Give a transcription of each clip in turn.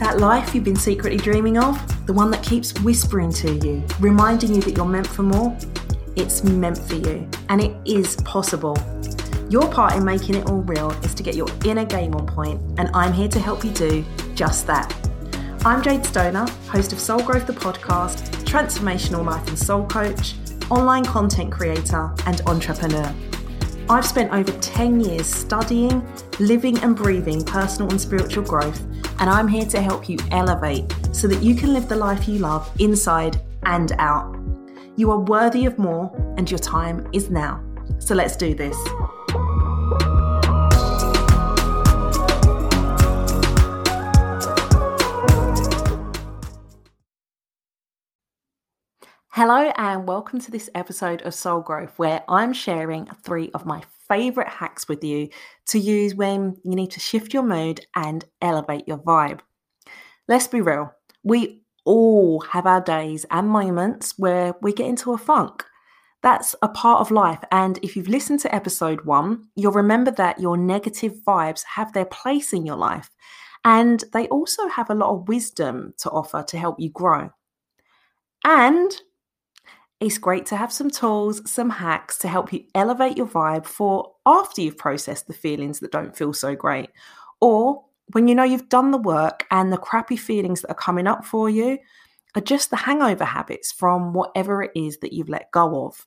That life you've been secretly dreaming of, the one that keeps whispering to you, reminding you that you're meant for more, it's meant for you, and it is possible. Your part in making it all real is to get your inner game on point, and I'm here to help you do just that. I'm Jade Stoner, host of Soul Growth the podcast, transformational life and soul coach, online content creator, and entrepreneur. I've spent over 10 years studying, living, and breathing personal and spiritual growth, and I'm here to help you elevate so that you can live the life you love inside and out. You are worthy of more, and your time is now. So let's do this. Hello, and welcome to this episode of Soul Growth, where I'm sharing three of my favorite hacks with you to use when you need to shift your mood and elevate your vibe. Let's be real, we all have our days and moments where we get into a funk. That's a part of life. And if you've listened to episode one, you'll remember that your negative vibes have their place in your life. And they also have a lot of wisdom to offer to help you grow. And it's great to have some tools, some hacks to help you elevate your vibe for after you've processed the feelings that don't feel so great. Or when you know you've done the work and the crappy feelings that are coming up for you are just the hangover habits from whatever it is that you've let go of.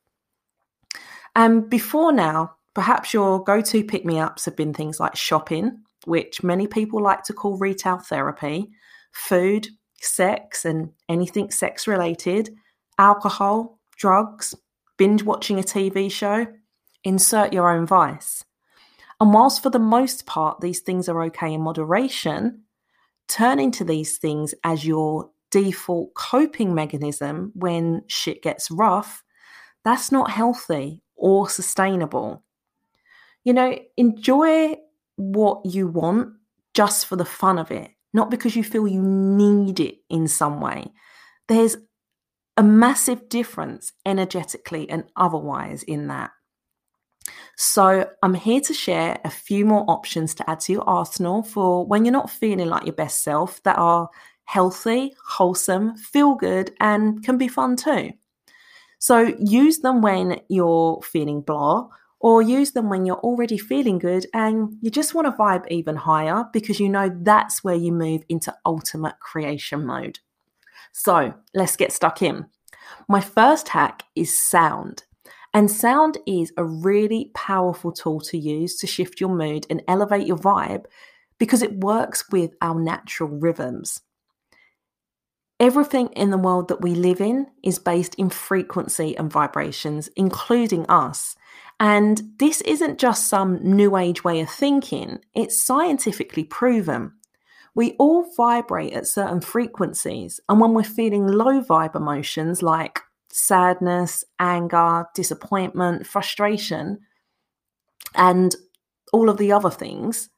And before now, perhaps your go to pick me ups have been things like shopping, which many people like to call retail therapy, food, sex, and anything sex related, alcohol, drugs, binge watching a TV show, insert your own vice. And whilst for the most part these things are okay in moderation, turning to these things as your default coping mechanism when shit gets rough, that's not healthy or sustainable. You know, enjoy what you want just for the fun of it, not because you feel you need it in some way. There's a massive difference energetically and otherwise in that. So, I'm here to share a few more options to add to your arsenal for when you're not feeling like your best self that are healthy, wholesome, feel good, and can be fun too. So, use them when you're feeling blah, or use them when you're already feeling good and you just want to vibe even higher because you know that's where you move into ultimate creation mode. So let's get stuck in. My first hack is sound. And sound is a really powerful tool to use to shift your mood and elevate your vibe because it works with our natural rhythms. Everything in the world that we live in is based in frequency and vibrations, including us. And this isn't just some new age way of thinking, it's scientifically proven. We all vibrate at certain frequencies. And when we're feeling low vibe emotions like sadness, anger, disappointment, frustration, and all of the other things,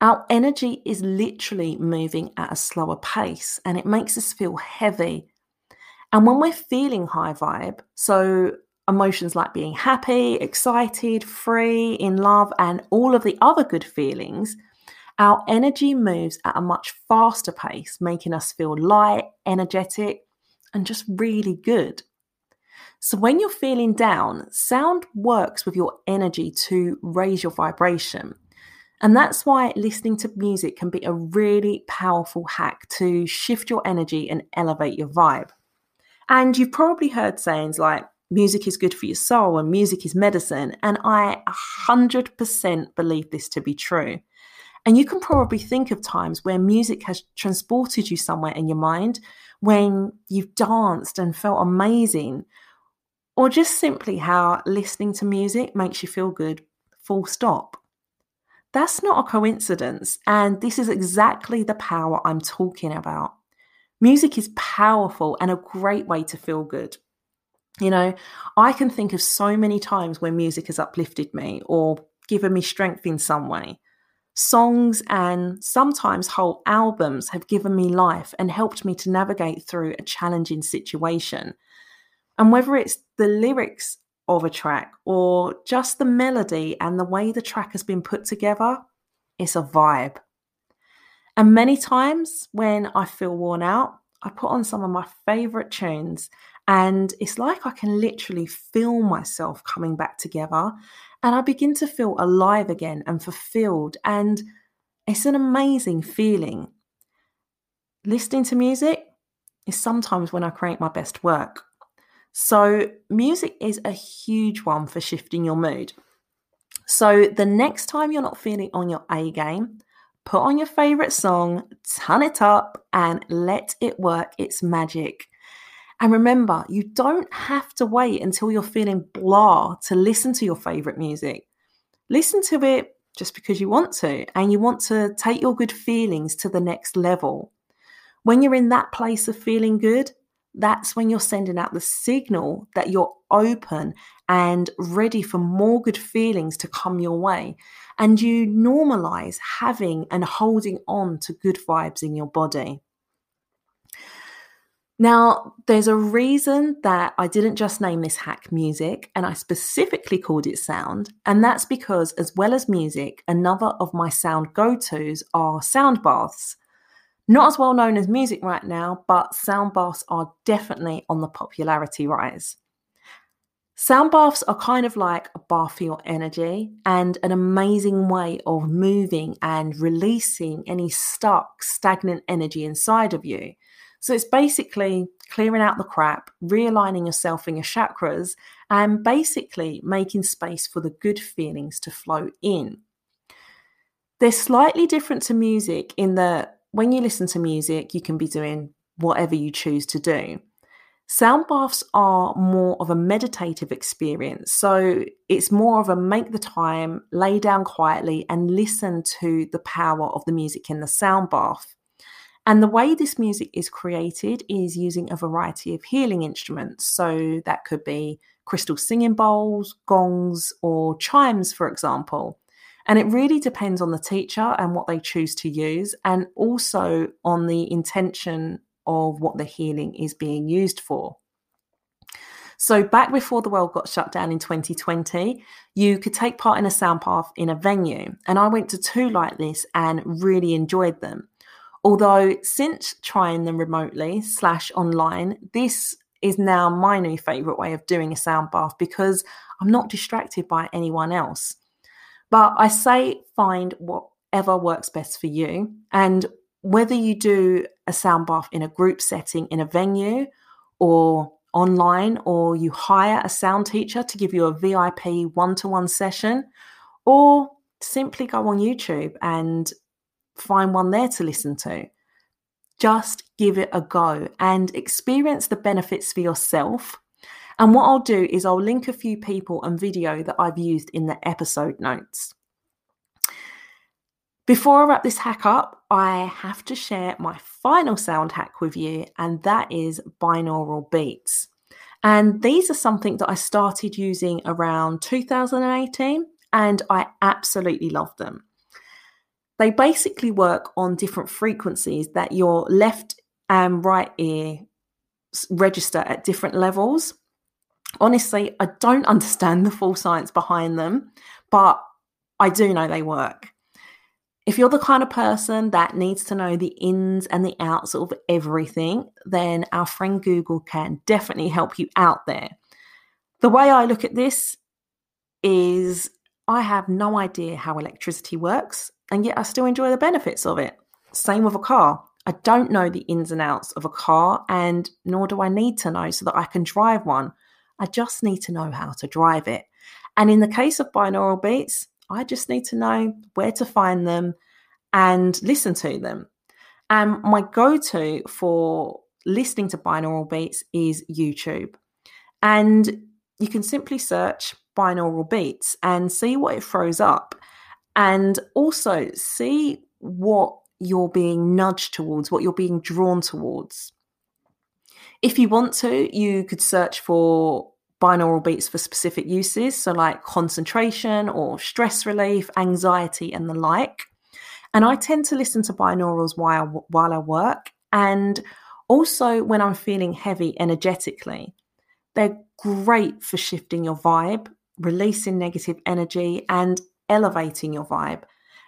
our energy is literally moving at a slower pace and it makes us feel heavy. And when we're feeling high vibe, so emotions like being happy, excited, free, in love, and all of the other good feelings, our energy moves at a much faster pace, making us feel light, energetic, and just really good. So, when you're feeling down, sound works with your energy to raise your vibration. And that's why listening to music can be a really powerful hack to shift your energy and elevate your vibe. And you've probably heard sayings like, music is good for your soul and music is medicine. And I 100% believe this to be true. And you can probably think of times where music has transported you somewhere in your mind when you've danced and felt amazing, or just simply how listening to music makes you feel good, full stop. That's not a coincidence, and this is exactly the power I'm talking about. Music is powerful and a great way to feel good. You know, I can think of so many times when music has uplifted me or given me strength in some way. Songs and sometimes whole albums have given me life and helped me to navigate through a challenging situation. And whether it's the lyrics of a track or just the melody and the way the track has been put together, it's a vibe. And many times when I feel worn out, I put on some of my favorite tunes, and it's like I can literally feel myself coming back together. And I begin to feel alive again and fulfilled. And it's an amazing feeling. Listening to music is sometimes when I create my best work. So, music is a huge one for shifting your mood. So, the next time you're not feeling on your A game, put on your favorite song, turn it up, and let it work its magic. And remember, you don't have to wait until you're feeling blah to listen to your favorite music. Listen to it just because you want to, and you want to take your good feelings to the next level. When you're in that place of feeling good, that's when you're sending out the signal that you're open and ready for more good feelings to come your way. And you normalize having and holding on to good vibes in your body. Now, there's a reason that I didn't just name this hack music and I specifically called it sound. And that's because, as well as music, another of my sound go tos are sound baths. Not as well known as music right now, but sound baths are definitely on the popularity rise. Sound baths are kind of like a bath for your energy and an amazing way of moving and releasing any stuck, stagnant energy inside of you. So it's basically clearing out the crap, realigning yourself in your chakras, and basically making space for the good feelings to flow in. They're slightly different to music in that when you listen to music, you can be doing whatever you choose to do. Sound baths are more of a meditative experience. So it's more of a make the time, lay down quietly, and listen to the power of the music in the sound bath. And the way this music is created is using a variety of healing instruments. So that could be crystal singing bowls, gongs, or chimes, for example. And it really depends on the teacher and what they choose to use, and also on the intention of what the healing is being used for. So, back before the world got shut down in 2020, you could take part in a sound bath in a venue. And I went to two like this and really enjoyed them. Although, since trying them remotely slash online, this is now my new favorite way of doing a sound bath because I'm not distracted by anyone else. But I say find whatever works best for you. And whether you do a sound bath in a group setting in a venue or online, or you hire a sound teacher to give you a VIP one to one session, or simply go on YouTube and find one there to listen to. Just give it a go and experience the benefits for yourself and what I'll do is I'll link a few people and video that I've used in the episode notes. Before I wrap this hack up, I have to share my final sound hack with you, and that is binaural beats. And these are something that I started using around 2018, and I absolutely love them. They basically work on different frequencies that your left and right ear register at different levels honestly, I don't understand the full science behind them, but I do know they work. If you're the kind of person that needs to know the ins and the outs of everything, then our friend Google can definitely help you out there. The way I look at this is I have no idea how electricity works, and yet I still enjoy the benefits of it. Same with a car. I don't know the ins and outs of a car, and nor do I need to know so that I can drive one. I just need to know how to drive it. And in the case of binaural beats, I just need to know where to find them and listen to them. And my go to for listening to binaural beats is YouTube. And you can simply search binaural beats and see what it throws up. And also see what you're being nudged towards, what you're being drawn towards. If you want to, you could search for binaural beats for specific uses, so like concentration or stress relief, anxiety, and the like. And I tend to listen to binaurals while while I work, and also when I'm feeling heavy energetically. They're great for shifting your vibe, releasing negative energy, and elevating your vibe.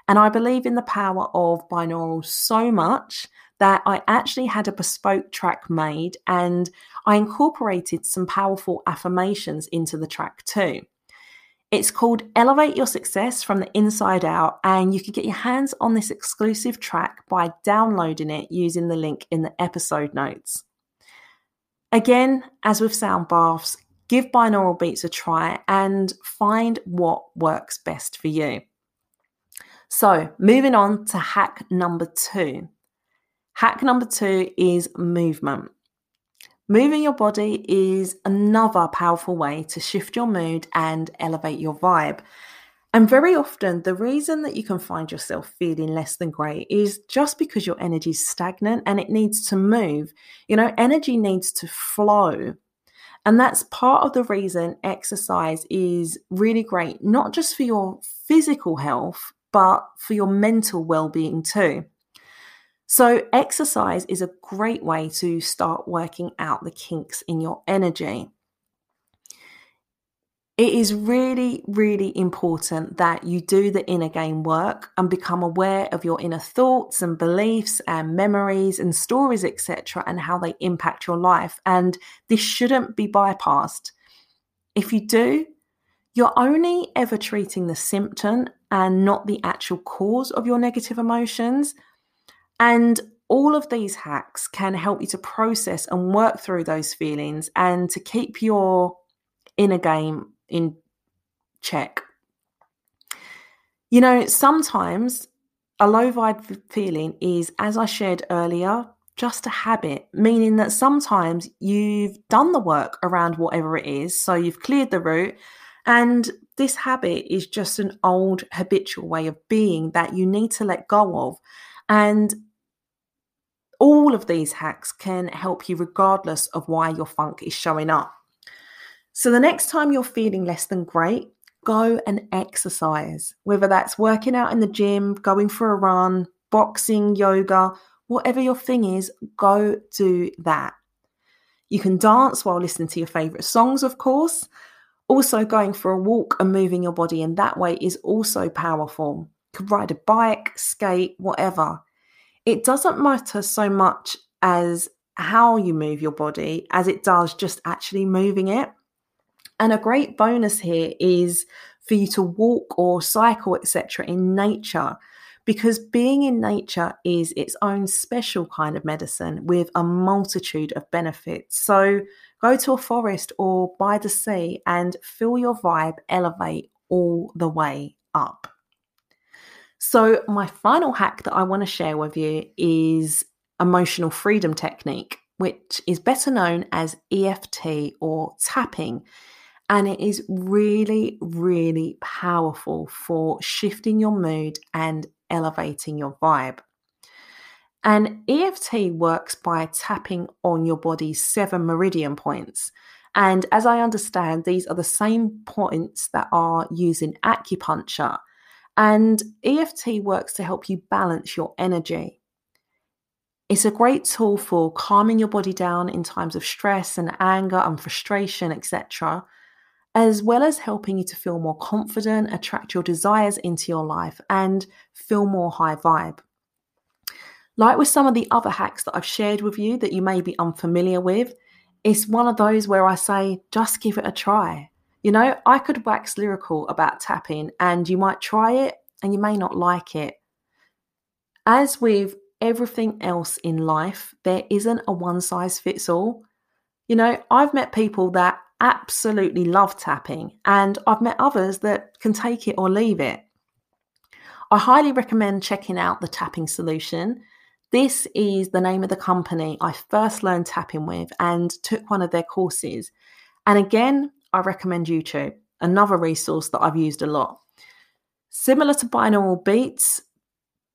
And I believe in the power of binaural so much that I actually had a bespoke track made and I incorporated some powerful affirmations into the track too. It's called Elevate Your Success from the Inside Out, and you can get your hands on this exclusive track by downloading it using the link in the episode notes. Again, as with sound baths, give binaural beats a try and find what works best for you. So, moving on to hack number two. Hack number two is movement. Moving your body is another powerful way to shift your mood and elevate your vibe. And very often, the reason that you can find yourself feeling less than great is just because your energy is stagnant and it needs to move. You know, energy needs to flow. And that's part of the reason exercise is really great, not just for your physical health, but for your mental well being too. So, exercise is a great way to start working out the kinks in your energy. It is really, really important that you do the inner game work and become aware of your inner thoughts and beliefs and memories and stories, etc., and how they impact your life. And this shouldn't be bypassed. If you do, you're only ever treating the symptom and not the actual cause of your negative emotions. And all of these hacks can help you to process and work through those feelings and to keep your inner game in check. You know, sometimes a low vibe feeling is, as I shared earlier, just a habit, meaning that sometimes you've done the work around whatever it is. So you've cleared the route, and this habit is just an old habitual way of being that you need to let go of. And all of these hacks can help you regardless of why your funk is showing up. So, the next time you're feeling less than great, go and exercise, whether that's working out in the gym, going for a run, boxing, yoga, whatever your thing is, go do that. You can dance while listening to your favorite songs, of course. Also, going for a walk and moving your body in that way is also powerful. You could ride a bike, skate, whatever it doesn't matter so much as how you move your body as it does just actually moving it. And a great bonus here is for you to walk or cycle, etc., in nature, because being in nature is its own special kind of medicine with a multitude of benefits. So go to a forest or by the sea and feel your vibe elevate all the way up. So, my final hack that I want to share with you is emotional freedom technique, which is better known as EFT or tapping. And it is really, really powerful for shifting your mood and elevating your vibe. And EFT works by tapping on your body's seven meridian points. And as I understand, these are the same points that are used in acupuncture. And EFT works to help you balance your energy. It's a great tool for calming your body down in times of stress and anger and frustration, etc., as well as helping you to feel more confident, attract your desires into your life, and feel more high vibe. Like with some of the other hacks that I've shared with you that you may be unfamiliar with, it's one of those where I say, just give it a try. You know, I could wax lyrical about tapping and you might try it and you may not like it. As with everything else in life, there isn't a one size fits all. You know, I've met people that absolutely love tapping, and I've met others that can take it or leave it. I highly recommend checking out the Tapping Solution. This is the name of the company I first learned tapping with and took one of their courses. And again, I recommend YouTube, another resource that I've used a lot. Similar to binaural beats,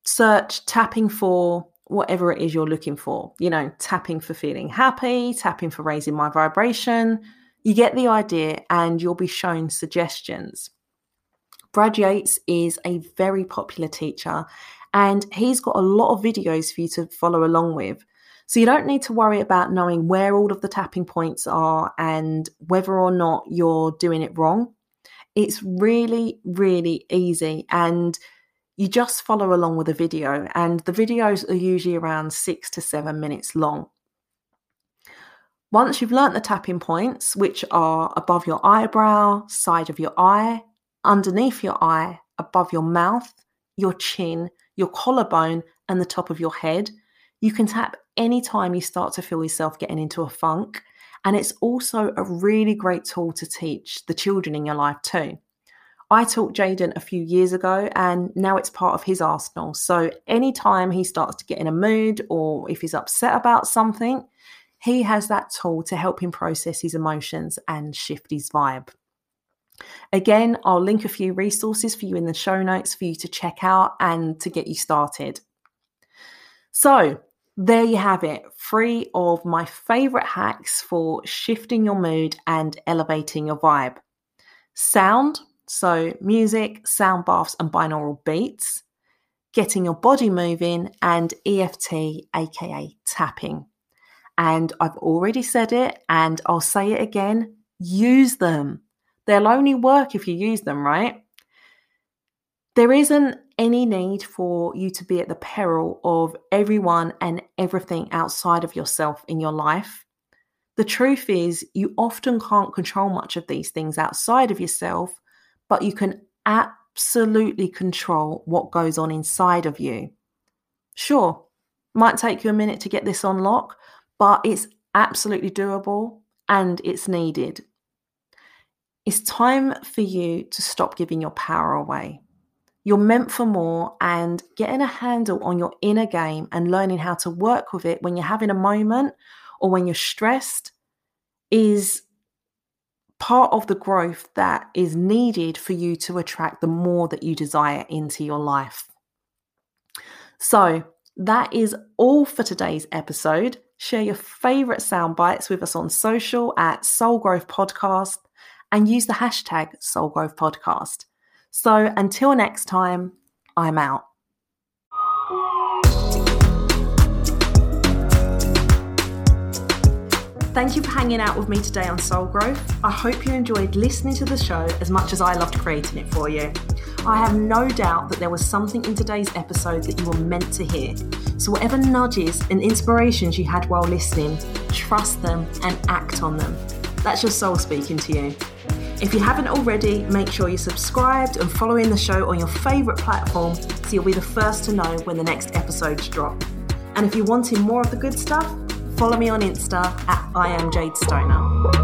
search tapping for whatever it is you're looking for. You know, tapping for feeling happy, tapping for raising my vibration. You get the idea, and you'll be shown suggestions. Brad Yates is a very popular teacher, and he's got a lot of videos for you to follow along with. So you don't need to worry about knowing where all of the tapping points are and whether or not you're doing it wrong. It's really, really easy. And you just follow along with a video, and the videos are usually around six to seven minutes long. Once you've learnt the tapping points, which are above your eyebrow, side of your eye, underneath your eye, above your mouth, your chin, your collarbone, and the top of your head, you can tap anytime you start to feel yourself getting into a funk. And it's also a really great tool to teach the children in your life too. I taught Jaden a few years ago and now it's part of his arsenal. So anytime he starts to get in a mood or if he's upset about something, he has that tool to help him process his emotions and shift his vibe. Again, I'll link a few resources for you in the show notes for you to check out and to get you started. So, there you have it three of my favorite hacks for shifting your mood and elevating your vibe sound, so, music, sound baths, and binaural beats, getting your body moving, and EFT, aka tapping. And I've already said it, and I'll say it again use them. They'll only work if you use them, right? There isn't any need for you to be at the peril of everyone and everything outside of yourself in your life. The truth is, you often can't control much of these things outside of yourself, but you can absolutely control what goes on inside of you. Sure, might take you a minute to get this on lock, but it's absolutely doable and it's needed. It's time for you to stop giving your power away. You're meant for more, and getting a handle on your inner game and learning how to work with it when you're having a moment or when you're stressed is part of the growth that is needed for you to attract the more that you desire into your life. So, that is all for today's episode. Share your favorite sound bites with us on social at Soul Growth Podcast and use the hashtag Soul Growth Podcast. So, until next time, I'm out. Thank you for hanging out with me today on Soul Growth. I hope you enjoyed listening to the show as much as I loved creating it for you. I have no doubt that there was something in today's episode that you were meant to hear. So, whatever nudges and inspirations you had while listening, trust them and act on them. That's your soul speaking to you. If you haven't already, make sure you're subscribed and following the show on your favourite platform so you'll be the first to know when the next episodes drop. And if you're wanting more of the good stuff, Follow me on Insta at I am Jade Stoner.